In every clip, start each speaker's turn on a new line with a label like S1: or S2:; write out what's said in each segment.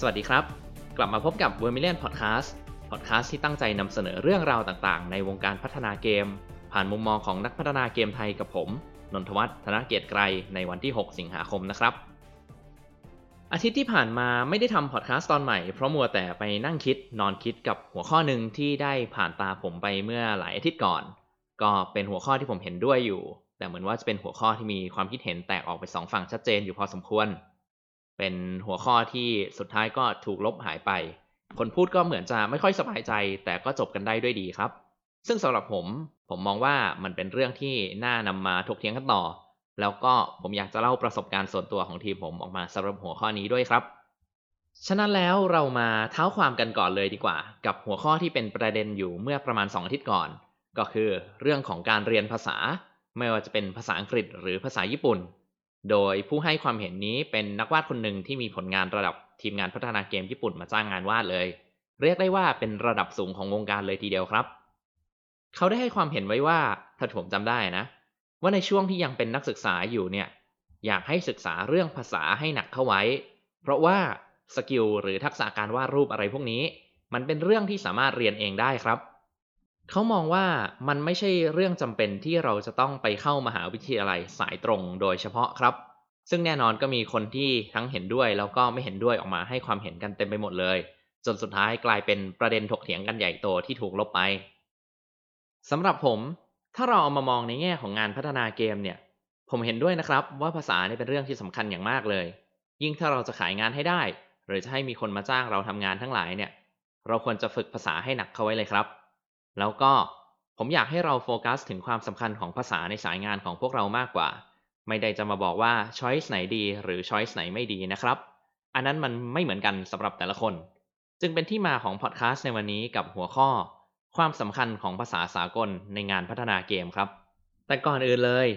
S1: สวัสดีครับ กลับมาพบกับ Vermilion Podcast Podcast ที่ตั้งใจนำเสนอเรื่องราวต่างๆ ในวงการพัฒนาเกม ผ่านมุมมองของนักพัฒนาเกมไทยกับผม นนทวัฒน์ธนเกียรติไกรในวันที่ 6 สิงหาคมนะครับ อาทิตย์ที่ผ่านมาไม่ได้ทำพอดแคสต์ตอนใหม่ เพราะมัวแต่ไปนั่งคิดนอนคิดกับหัวข้อหนึ่งที่ได้ผ่านตาผมไปเมื่อหลายอาทิตย์ก่อน ก็เป็นหัวข้อที่ผมเห็นด้วยอยู่ แต่เหมือนว่าจะเป็นหัวข้อที่มีความคิดเห็นแตกออกไปสองฝั่งชัดเจนอยู่พอสมควร เป็นหัวข้อที่สุดท้ายก็ถูกลบหายไป คนพูดก็เหมือนจะไม่ค่อยสบายใจ แต่ก็จบกันได้ด้วยดีครับ ซึ่งสำหรับผมผมมองว่ามันเป็นเรื่องที่น่านำมาถกเถียงกันต่อ แล้วก็ผมอยากจะเล่าประสบการณ์ส่วนตัวของทีมผมออกมาสำหรับหัวข้อนี้ด้วยครับ ฉะนั้นแล้วเรามาเท้าความกันก่อนเลยดีกว่า กับหัวข้อที่เป็นประเด็นอยู่เมื่อประมาณ2อาทิตย์ก่อน ก็คือเรื่องของการเรียนภาษา ไม่ว่าจะเป็นภาษาอังกฤษหรือภาษาญี่ปุ่น โดยผู้ให้ความเห็นนี้เป็นนักวาดคนหนึ่งที่มีผลงานระดับทีมงานพัฒนาเกมญี่ปุ่นมาจ้างงานวาดเลย เรียกได้ว่าเป็นระดับสูงของวงการเลยทีเดียวครับ เขาได้ให้ความเห็นไว้ว่าถ้าผมจำได้นะ ว่าในช่วงที่ยังเป็นนักศึกษาอยู่เนี่ย อยากให้ศึกษาเรื่องภาษาให้หนักเข้าไว้ เพราะว่าสกิลหรือทักษะการวาดรูปอะไรพวกนี้ มันเป็นเรื่องที่สามารถเรียนเองได้ครับ เขามองว่ามันไม่ใช่เรื่องจำเป็นที่เราจะต้องไปเข้ามหาวิทยาลัยสายตรงโดยเฉพาะครับ ซึ่งแน่นอนก็มีคนที่ทั้งเห็นด้วยแล้วก็ไม่เห็นด้วยออกมาให้ความเห็นกันเต็มไปหมดเลย จนสุดท้ายกลายเป็นประเด็นถกเถียงกันใหญ่โตที่ถูกลบไปสำหรับผมถ้าเราเอามามองในแง่ของงานพัฒนาเกมเนี่ย ผมเห็นด้วยนะครับว่าภาษาเนี่ยเป็นเรื่องที่สำคัญอย่างมากเลย ยิ่งถ้าเราจะขายงานให้ได้ หรือจะให้มีคนมาจ้างเราทำงานทั้งหลายเนี่ย เราควรจะฝึกภาษาให้หนักเข้าไว้เลยครับ แล้วก็ผมอยากให้เราโฟกัสถึงความสำคัญของภาษาในสายงานของพวกเรามากกว่า ไม่ได้จะมาบอกว่าช้อยส์ไหนดีหรือช้อยส์ไหนไม่ดีนะครับ อันนั้นมันไม่เหมือนกันสำหรับแต่ละคน จึงเป็นที่มาของพอดแคสต์ในวันนี้กับหัวข้อ ความสำคัญของภาษาสากลในงานพัฒนาเกมครับ แต่ก่อนอื่นเลย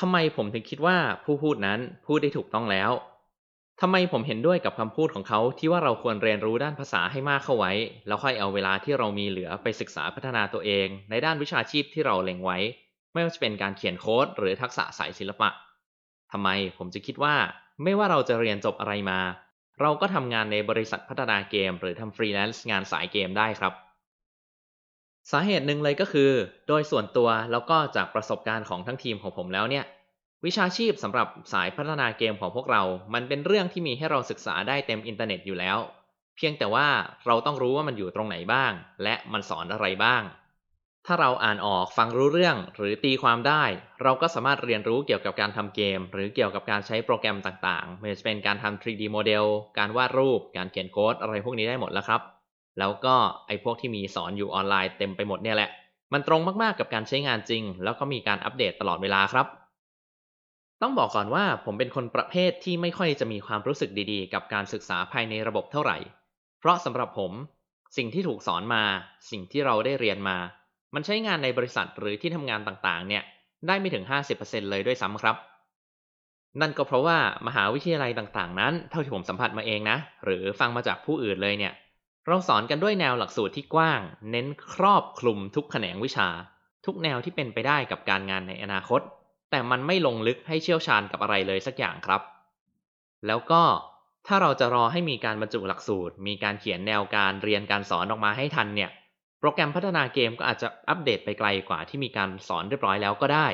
S1: ทำไมผมถึงคิดว่าผู้พูดนั้นพูดได้ถูกต้องแล้ว ทำไมผมเห็นด้วยกับคำพูดของเขาที่ว่าเราควรเรียนรู้ด้านภาษาให้มากเข้าไว้ แล้วค่อยเอาเวลาที่เรามีเหลือไปศึกษาพัฒนาตัวเอง ในด้านวิชาชีพที่เราเล็งไว้ ไม่ว่าจะเป็นการเขียนโค้ดหรือทักษะสายศิลปะทำไมผมจะคิดว่า ไม่ว่าเราจะเรียนจบอะไรมา เราก็ทำงานในบริษัทพัฒนาเกม หรือทำฟรีแลนซ์งานสายเกมได้ครับ สาเหตุหนึ่งเลยก็คือ โดยส่วนตัวแล้วก็จากประสบการณ์ของทั้งทีมของผมแล้วเนี่ย วิชาชีพสำหรับสายพัฒนาเกมของพวกเรา มันเป็นเรื่องที่มีให้เราศึกษาได้เต็มอินเทอร์เน็ตอยู่แล้ว เพียงแต่ว่าเราต้องรู้ว่ามันอยู่ตรงไหนบ้าง และมันสอนอะไรบ้าง ถ้าเราอ่านออกฟังรู้เรื่องหรือตีความได้ เราก็สามารถเรียนรู้เกี่ยวกับการทำเกม หรือเกี่ยวกับการใช้โปรแกรมต่างๆไม่ว่าจะเป็นการทำ 3D โมเดล การวาดรูป การเขียนโค้ดอะไรพวกนี้ได้หมดแล้วครับ แล้วก็ไอ้พวกที่มีสอนอยู่ออนไลน์เต็มไปหมดเนี่ยแหละ มันตรงมากๆกับการใช้งานจริง แล้วก็มีการอัปเดตตลอดเวลาครับ ต้องบอกก่อนว่าผมเป็นคนประเภทที่ไม่ค่อยจะมีความรู้สึกดีๆ กับการศึกษาภายในระบบเท่าไหร่ เพราะสำหรับผมสิ่งที่ถูกสอนมา สิ่งที่เราได้เรียนมา มันใช้งานในบริษัทหรือที่ทำงานต่างๆ เนี่ยได้ไม่ถึง 50%เลยด้วยซ้ำครับ นั่นก็เพราะว่ามหาวิทยาลัยต่างๆ นั้น เท่าที่ผมสัมผัสมาเองนะ หรือฟังมาจากผู้อื่นเลยเนี่ย เราสอนกันด้วยแนวหลักสูตรที่กว้าง เน้นครอบคลุมทุกแขนงวิชา ทุกแนวที่เป็นไปได้กับการงานในอนาคต แต่มันไม่ลงลึกให้เชี่ยวชาญกับอะไรเลยสักอย่างครับ แล้วก็ถ้าเราจะรอให้มีการบรรจุหลักสูตร มีการเขียนแนวการเรียนการสอนออกมาให้ทันเนี่ย โปรแกรมพัฒนาเกมก็อาจจะอัปเดตไปไกลกว่าที่มีการสอนเรียบร้อยแล้วก็ได้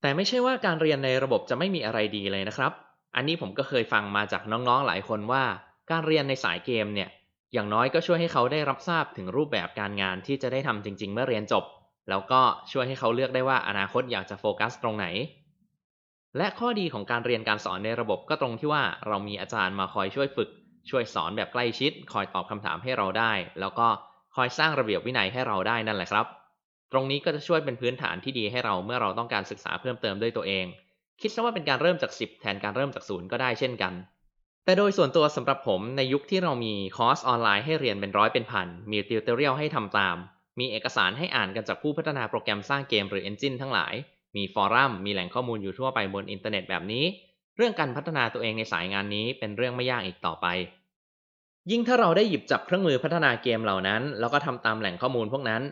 S1: แต่ไม่ใช่ว่าการเรียนในระบบจะไม่มีอะไรดีเลยนะครับ อันนี้ผมก็เคยฟังมาจากน้องๆหลายคนว่า การเรียนในสายเกมเนี่ย อย่างน้อยก็ช่วยให้เขาได้รับทราบถึงรูปแบบการงานที่จะได้ทำจริง ๆ เมื่อเรียนจบ แล้วก็ช่วยให้เขาเลือกได้ว่าอนาคตอยากจะโฟกัสตรงไหน และข้อดีของการเรียนการสอนในระบบก็ตรงที่ว่าเรามีอาจารย์มาคอยช่วยฝึก ช่วยสอนแบบใกล้ชิด คอยตอบคำถามให้เราได้ แล้วก็คอยสร้างระเบียบวินัยให้เราได้นั่นแหละครับ ตรงนี้ก็จะช่วยเป็นพื้นฐานที่ดีให้เราเมื่อเราต้องการศึกษาเพิ่มเติมด้วยตัวเอง คิดซะว่าเป็นการเริ่มจาก 10 แทนการเริ่มจากศูนย์ก็ได้เช่นกันแต่โดยส่วนตัวสำหรับผมในยุคที่เรามีคอร์สออนไลน์ให้เรียนเป็นร้อยเป็นพัน มี tutorial ให้ทำตาม มีเอกสารให้อ่านกันจากผู้พัฒนาโปรแกรมสร้างเกมหรือ engine ทั้งหลาย มี forum มีแหล่งข้อมูลอยู่ทั่วไปบนอินเทอร์เน็ตแบบนี้ เรื่องการพัฒนาตัวเองในสายงานนี้เป็นเรื่องไม่ยากอีกต่อไป ยิ่งถ้าเราได้หยิบจับเครื่องมือพัฒนาเกมเหล่านั้น แล้วก็ทำตามแหล่งข้อมูลพวกนั้น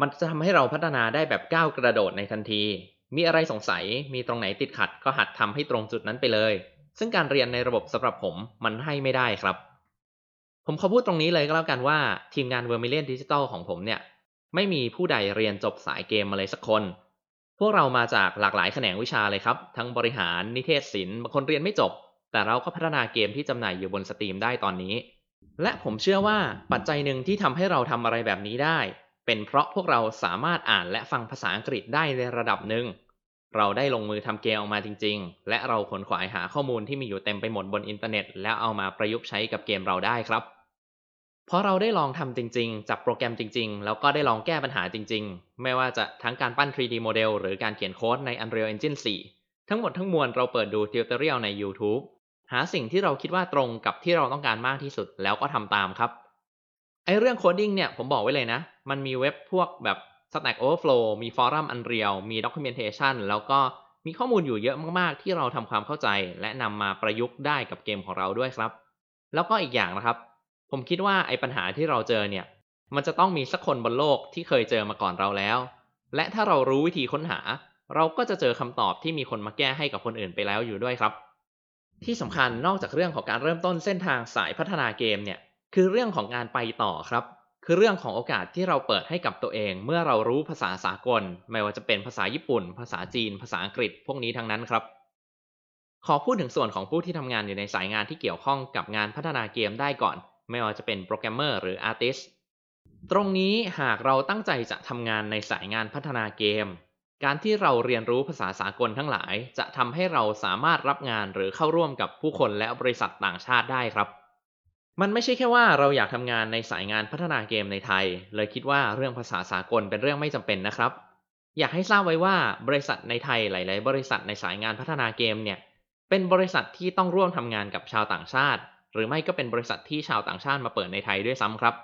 S1: มันจะทำให้เราพัฒนาได้แบบก้าวกระโดดในทันที มีอะไรสงสัย มีตรงไหนติดขัด ก็หัดทำให้ตรงจุดนั้นไปเลย ซึ่งการเรียนในระบบสำหรับผมมันให้ไม่ได้ครับ ผมขอพูดตรงนี้เลยก็แล้วกันว่าทีมงาน Vermilion Digital ของผมเนี่ย ไม่มีผู้ใดเรียนจบสายเกมมาเลยสักคน พวกเรามาจากหลากหลายแขนงวิชาเลยครับ ทั้งบริหารนิเทศศิลป์บางคนเรียนไม่จบ แต่เราก็พัฒนาเกมที่จำหน่ายอยู่บนสตรีมได้ตอนนี้ และผมเชื่อว่าปัจจัยหนึ่งที่ทำให้เราทำอะไรแบบนี้ได้ เป็นเพราะพวกเราสามารถอ่านและฟังภาษาอังกฤษได้ในระดับหนึ่งเราได้ลงมือทำเกมออกมาจริง ๆ และเราขนขวายหาข้อมูลที่มีอยู่เต็มไปหมดบนอินเทอร์เน็ต แล้วเอามาประยุกต์ใช้กับเกมเราได้ครับ เพราะเราได้ลองทำจริง ๆ จับโปรแกรมจริง ๆ แล้วก็ได้ลองแก้ปัญหาจริง ๆ ไม่ว่าจะทั้งการปั้น 3D โมเดลหรือการเขียนโค้ดใน Unreal Engine 4 ทั้งหมดทั้งมวลเราเปิดดู tutorial ใน YouTube หาสิ่งที่เราคิดว่าตรงกับที่เราต้องการมากที่สุดแล้วก็ทำตามครับ ไอ้เรื่อง coding เนี่ยผมบอกไว้เลยนะ มันมีเว็บพวกแบบ Stack Overflow มี forum Unreal มี Documentation แล้วก็มีข้อมูลอยู่เยอะมากๆ ที่เราทำความเข้าใจ และนำมาประยุกต์ได้กับเกมของเราด้วยครับ แล้วก็อีกอย่างนะครับ ผมคิดว่าไอ้ปัญหาที่เราเจอเนี่ย มันจะต้องมีสักคนบนโลกที่เคยเจอมาก่อนเราแล้ว และถ้าเรารู้วิธีค้นหา เราก็จะเจอคำตอบที่มีคนมาแก้ให้กับคนอื่นไปแล้วอยู่ด้วยครับ ที่สำคัญนอกจากเรื่องของการเริ่มต้นเส้นทางสายพัฒนาเกมเนี่ย คือเรื่องของการไปต่อครับ คือเรื่องของโอกาสที่เราเปิดให้กับตัวเอง เมื่อเรารู้ภาษาสากล ไม่ว่าจะเป็นภาษาญี่ปุ่น ภาษาจีน ภาษาอังกฤษ พวกนี้ทั้งนั้นครับขอพูดถึงส่วนของผู้ที่ทำงานอยู่ในสายงานที่เกี่ยวข้องกับงานพัฒนาเกมได้ก่อน ไม่ว่าจะเป็นโปรแกรมเมอร์หรืออาร์ติสตรงนี้หากเราตั้งใจจะทำงานในสายงานพัฒนาเกม การที่เราเรียนรู้ภาษาสากลทั้งหลาย จะทำให้เราสามารถรับงานหรือเข้าร่วมกับผู้คนและบริษัทต่างชาติได้ครับ มันไม่ใช่แค่ว่าเราอยากทำงานในสายงานพัฒนาเกมในไทย เลยคิดว่าเรื่องภาษาสากลเป็นเรื่องไม่จำเป็นนะครับ อยากให้ทราบไว้ว่าบริษัทในไทยหลาย ๆ บริษัทในสายงานพัฒนาเกมเนี่ยเป็นบริษัทที่ต้องร่วมทำงานกับชาวต่างชาติ หรือไม่ก็เป็นบริษัทที่ชาวต่างชาติมาเปิดในไทยด้วยซ้ำครับ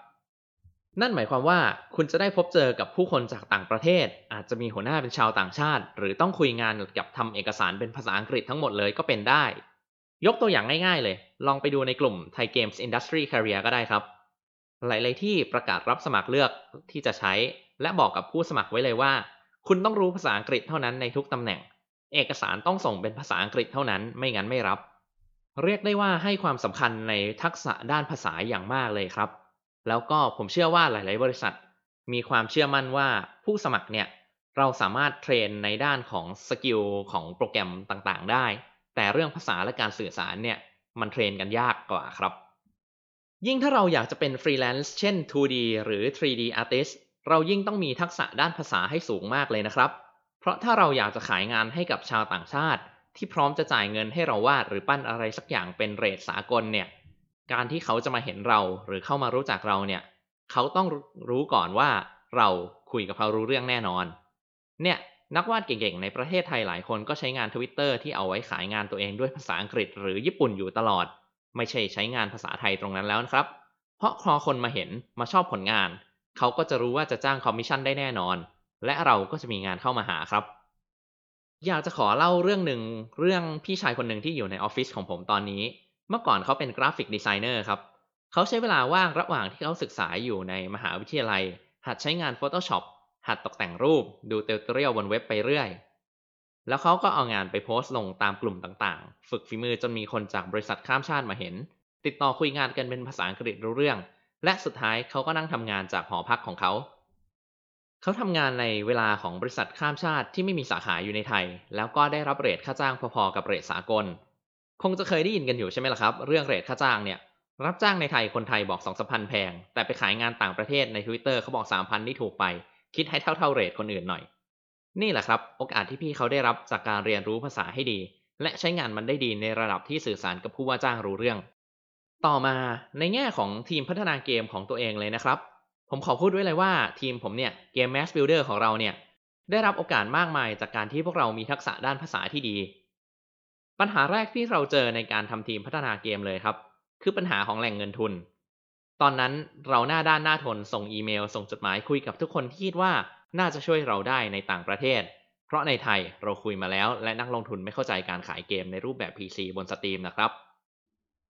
S1: นั่นหมายความว่าคุณจะได้พบเจอกับผู้คนจากต่างประเทศ อาจจะมีหัวหน้าเป็นชาวต่างชาติ หรือต้องคุยงานกับทำเอกสารเป็นภาษาอังกฤษทั้งหมดเลยก็เป็นได้ ยกตัวอย่างง่ายๆเลย ลองไปดูในกลุ่ม Thai Games Industry Career ก็ได้ครับ หลายๆที่ประกาศรับสมัครเลือกที่จะใช้ และบอกกับผู้สมัครไว้เลยว่า คุณต้องรู้ภาษาอังกฤษเท่านั้นในทุกตำแหน่ง เอกสารต้องส่งเป็นภาษาอังกฤษเท่านั้น ไม่งั้นไม่รับ เรียกได้ว่าให้ความสำคัญในทักษะด้านภาษาอย่างมากเลยครับ แล้วก็ผมเชื่อว่าหลาย ๆ บริษัท มีความเชื่อมั่นว่าผู้สมัครเนี่ยเราสามารถ train ในด้านของ skill ของโปรแกรมต่างๆ ได้ แต่เรื่องภาษาและการสื่อสารเนี่ยมัน train กันยากกว่าครับ ยิ่งถ้าเราอยากจะเป็นฟรีแลนซ์เช่น 2D หรือ 3D artist เรายิ่งต้องมีทักษะด้านภาษาให้สูงมากเลยนะครับ เพราะถ้าเราอยากจะขายงานให้กับชาวต่างชาติ ที่พร้อมจะจ่ายเงินให้เราวาดหรือปั้นอะไรสักอย่างเป็นเรทสากลเนี่ย การที่เขาจะมาเห็นเราหรือเข้ามารู้จักเราเนี่ย เขาต้องรู้ก่อนว่าเราคุยกับเขารู้เรื่องแน่นอน เนี่ยนักวาดเก่งๆ ในประเทศไทยหลายคนก็ใช้งานทวิตเตอร์ที่เอาไว้ขายงานตัวเองด้วยภาษาอังกฤษหรือญี่ปุ่นอยู่ตลอด ไม่ใช่ใช้งานภาษาไทยตรงนั้นแล้วนะครับ เพราะพอคนมาเห็นมาชอบผลงาน เขาก็จะรู้ว่าจะจ้างคอมมิชชั่นได้แน่นอน และเราก็จะมีงานเข้ามาหาครับ อยากจะขอเล่าเรื่องหนึ่งเรื่องพี่ชายคนหนึ่งที่อยู่ในออฟฟิศของผมตอนนี้ เมื่อก่อนเขาเป็น graphic designer ครับเขาใช้เวลาว่างระหว่างที่เขาศึกษาอยู่ในมหาวิทยาลัย หัดใช้งาน Photoshop หัดตกแต่งรูป ดู tutorial บนเว็บไปเรื่อย แล้วเขาก็เอางานไปโพสต์ลงตามกลุ่มต่างๆ ฝึกฝีมือจนมีคนจากบริษัทข้ามชาติมาเห็น ติดต่อคุยงานกันเป็นภาษาอังกฤษรู้เรื่อง และสุดท้ายเขาก็นั่งทำงานจากหอพักของเขา เขาทำงานในเวลาของบริษัทข้ามชาติที่ไม่มีสาขาอยู่ในไทย แล้วก็ได้รับเรทค่าจ้างพอๆกับเรทสากล คงจะเคยได้ยินกันอยู่ใช่ไหมล่ะครับ เรื่องเรทค่าจ้างเนี่ย รับจ้างในไทยคนไทยบอกสองสพันแพง แต่ไปขายงานต่างประเทศใน Twitter เขาบอกสามพันนี่ถูกไป คิดให้เท่าเท่าเรทคนอื่นหน่อย นี่แหละครับโอกาสที่พี่เขาได้รับจากการเรียนรู้ภาษาให้ดี และใช้งานมันได้ดีในระดับที่สื่อสารกับผู้ว่าจ้างรู้เรื่อง ต่อมาในแง่ของทีมพัฒนาเกมของตัวเองเลยนะครับ ผมขอพูดไว้เลยว่าทีมผมเนี่ยเกม Mass Builder ของเราเนี่ย ได้รับโอกาสมากมายจากการที่พวกเรามีทักษะด้านภาษาที่ดี ปัญหาแรกที่เราเจอในการทำทีมพัฒนาเกมเลยครับ คือปัญหาของแหล่งเงินทุน ตอนนั้นเราหน้าด้านหน้าทนส่งอีเมล ส่งจดหมายคุยกับทุกคนที่คิดว่าน่าจะช่วยเราได้ในต่างประเทศ เพราะในไทยเราคุยมาแล้ว และนักลงทุนไม่เข้าใจการขายเกมในรูปแบบ PC บนสตรีมนะครับ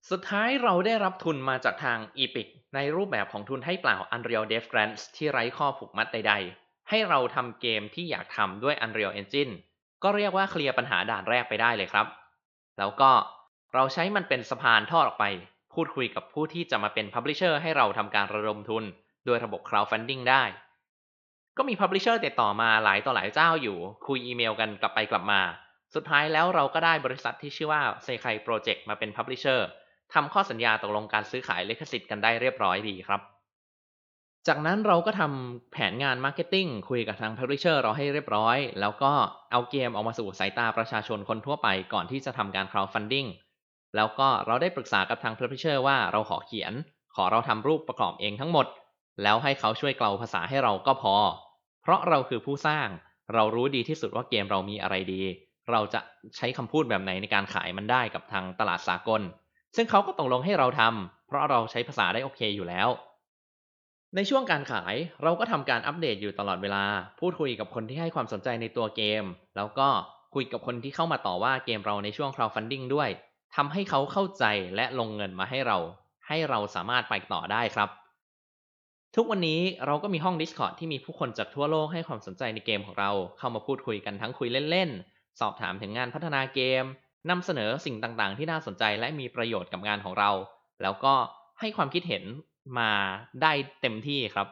S1: สุดท้ายเราได้รับทุนมาจากทาง Epic ในรูปแบบของทุนให้เปล่า Unreal Dev Grants ที่ไร้ข้อผูกมัดใดๆ ให้เราทำเกมที่อยากทำด้วย Unreal Engine ก็เรียกว่าเคลียร์ปัญหาด่านแรกไปได้เลยครับ แล้วก็เราใช้มันเป็นสะพานทอดออกไป พูดคุยกับผู้ที่จะมาเป็น Publisher ให้เราทำการระดมทุน โดยระบบ crowdfunding ได้ ก็มี Publisher ติดต่อมาหลายต่อหลายเจ้าอยู่ คุยอีเมลกันกลับไปกลับมา สุดท้ายแล้วเราก็ได้บริษัทที่ชื่อว่า Sekai Project มาเป็น Publisher ทำข้อสัญญาตกลงการซื้อขายลิขสิทธิ์กันได้เรียบร้อยดีครับ จากนั้นเราก็ทำแผนงาน marketing คุยกับทาง Publisher เราให้เรียบร้อย แล้วก็เอาเกมออกมาสู่สายตาประชาชนคนทั่วไปก่อนที่จะทำการ crowdfunding แล้วก็เราได้ปรึกษากับทาง Publisher ว่าเราขอเขียน ขอเราทำรูปประกอบเองทั้งหมด แล้วให้เขาช่วยเกลาภาษาให้เราก็พอ เพราะเราคือผู้สร้าง เรารู้ดีที่สุดว่าเกมเรามีอะไรดี เราจะใช้คำพูดแบบไหนในการขายมันได้กับทางตลาดสากล ซึ่งเขาก็ตกลงให้เราทำเพราะเราใช้ภาษาได้โอเคอยู่แล้ว ในช่วงการขายเราก็ทำการอัปเดตอยู่ตลอดเวลา พูดคุยกับคนที่ให้ความสนใจในตัวเกม แล้วก็คุยกับคนที่เข้ามาต่อว่าเกมเราในช่วง crowdfunding ด้วยทำให้เขาเข้าใจและลงเงินมาให้เรา ให้เราสามารถไปต่อได้ครับ ทุกวันนี้เราก็มีห้อง Discord ที่มีผู้คนจากทั่วโลกให้ความสนใจในเกมของเรา เข้ามาพูดคุยกันทั้งคุยเล่นๆ สอบถามถึงงานพัฒนาเกม นำเสนอสิ่งต่างๆ ที่น่าสนใจและมีประโยชน์กับงานของเรา แล้วก็ให้ความคิดเห็นมาได้เต็มที่ครับ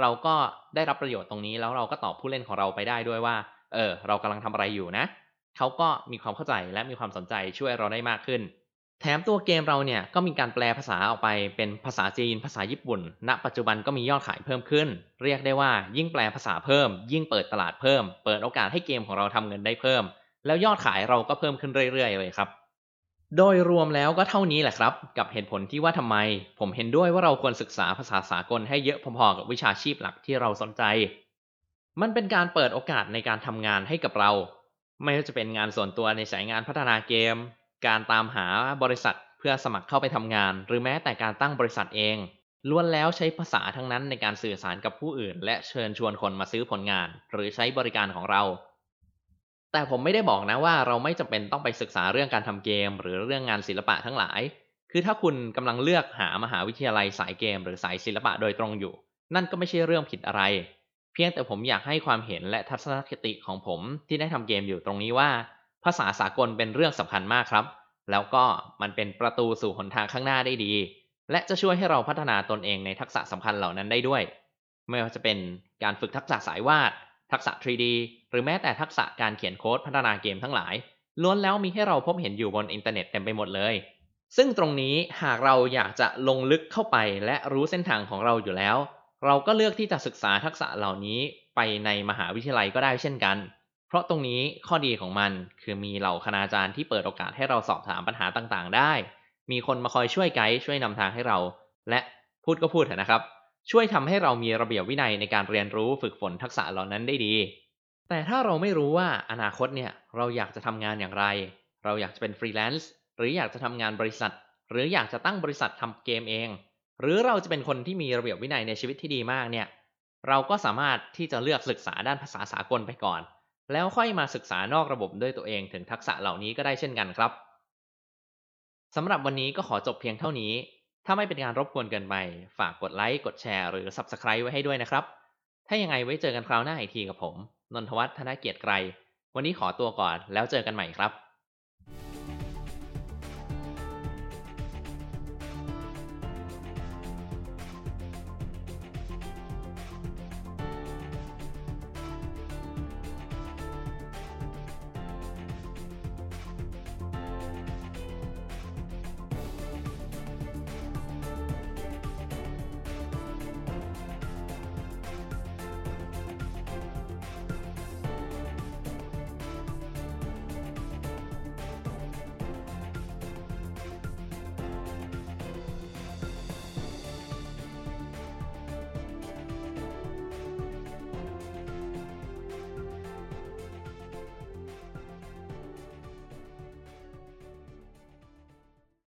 S1: เราก็ได้รับประโยชน์ตรงนี้แล้วเราก็ตอบผู้เล่นของเราไปได้ด้วยว่า เออ เรากำลังทำอะไรอยู่นะ เขาก็มีความเข้าใจและมีความสนใจช่วยเราได้มากขึ้น แถมตัวเกมเราเนี่ยก็มีการแปลภาษาออกไปเป็นภาษาจีน ภาษาญี่ปุ่น ณ ปัจจุบันก็มียอดขายเพิ่มขึ้น เรียกได้ว่ายิ่งแปลภาษาเพิ่ม ยิ่งเปิดตลาดเพิ่ม เปิดโอกาสให้เกมของเราทำเงินได้เพิ่ม แล้วยอดขายเราก็เพิ่มขึ้นเรื่อยๆเลยครับ โดยรวมแล้วก็เท่านี้แหละครับ กับเหตุผลที่ว่าทำไม ผมเห็นด้วยว่าเราควรศึกษาภาษาสากลให้เยอะพอๆกับวิชาชีพหลักที่เราสนใจ มันเป็นการเปิดโอกาสในการทำงานให้กับเรา ไม่ว่าจะเป็นงานส่วนตัวในสายงานพัฒนาเกม การตามหาบริษัทเพื่อสมัครเข้าไปทำงาน หรือแม้แต่การตั้งบริษัทเองล้วนแล้วใช้ภาษาทั้งนั้นในการสื่อสารกับผู้อื่น และเชิญชวนคนมาซื้อผลงาน หรือใช้บริการของเรา แต่ผมไม่ได้บอกนะว่าเราไม่จำเป็นต้องไปศึกษาเรื่องการทำเกม หรือเรื่องงานศิลปะทั้งหลาย คือถ้าคุณกำลังเลือกหามหาวิทยาลัยสายเกม หรือสายศิลปะโดยตรงอยู่ นั่นก็ไม่ใช่เรื่องผิดอะไร เพียงแต่ผมอยากให้ความเห็นและทัศนคติของผมที่ได้ทำเกมอยู่ตรงนี้ว่า ภาษาสากลเป็นเรื่องสำคัญมากครับ แล้วก็มันเป็นประตูสู่หนทางข้างหน้าได้ดี และจะช่วยให้เราพัฒนาตนเองในทักษะสำคัญเหล่านั้นได้ด้วย ไม่ว่าจะเป็นการฝึกทักษะสายวาด ทักษะ 3D หรือแม้แต่ทักษะการเขียนโค้ดพัฒนาเกมทั้งหลาย ล้วนแล้วมีให้เราพบเห็นอยู่บนอินเทอร์เน็ตเต็มไปหมดเลย ซึ่งตรงนี้หากเราอยากจะลงลึกเข้าไปและรู้เส้นทางของเราอยู่แล้ว เราก็เลือกที่จะศึกษาทักษะเหล่านี้ไปในมหาวิทยาลัยก็ได้เช่นกัน เพราะตรงนี้ข้อดีของมันคือมีเหล่าคณาจารย์ที่เปิดโอกาสให้เราสอบถามปัญหาต่างๆ ได้ มีคนมาคอยช่วยไกด์ช่วยนำทางให้เรา และพูดก็พูดเถอะนะครับ ช่วยทำให้เรามีระเบียบวินัยในการเรียนรู้ฝึกฝนทักษะเหล่านั้นได้ดี แต่ถ้าเราไม่รู้ว่าอนาคตเนี่ยเราอยากจะทำงานอย่างไร เราอยากจะเป็นฟรีแลนซ์หรืออยากจะทำงานบริษัท หรืออยากจะตั้งบริษัททำเกมเอง หรือเราจะเป็นคนที่มีระเบียบวินัยในชีวิตที่ดีมากเนี่ยเราก็สามารถที่จะเลือกศึกษาด้านภาษาสากลไปก่อน แล้วค่อยมาศึกษานอกระบบด้วยตัวเองถึงทักษะเหล่านี้ก็ได้เช่นกันครับสำหรับวันนี้ก็ขอจบเพียงเท่านี้ ถ้าไม่เป็นการรบกวนเกินไป ฝากกดไลค์ กดแชร์ หรือ Subscribe ไว้ให้ด้วยนะครับ ถ้ายังไงไว้เจอกันคราวหน้าอีกทีกับผม นนทวัฒน์ธนเกียรติไกร วันนี้ขอตัวก่อนแล้วเจอกันใหม่ครับ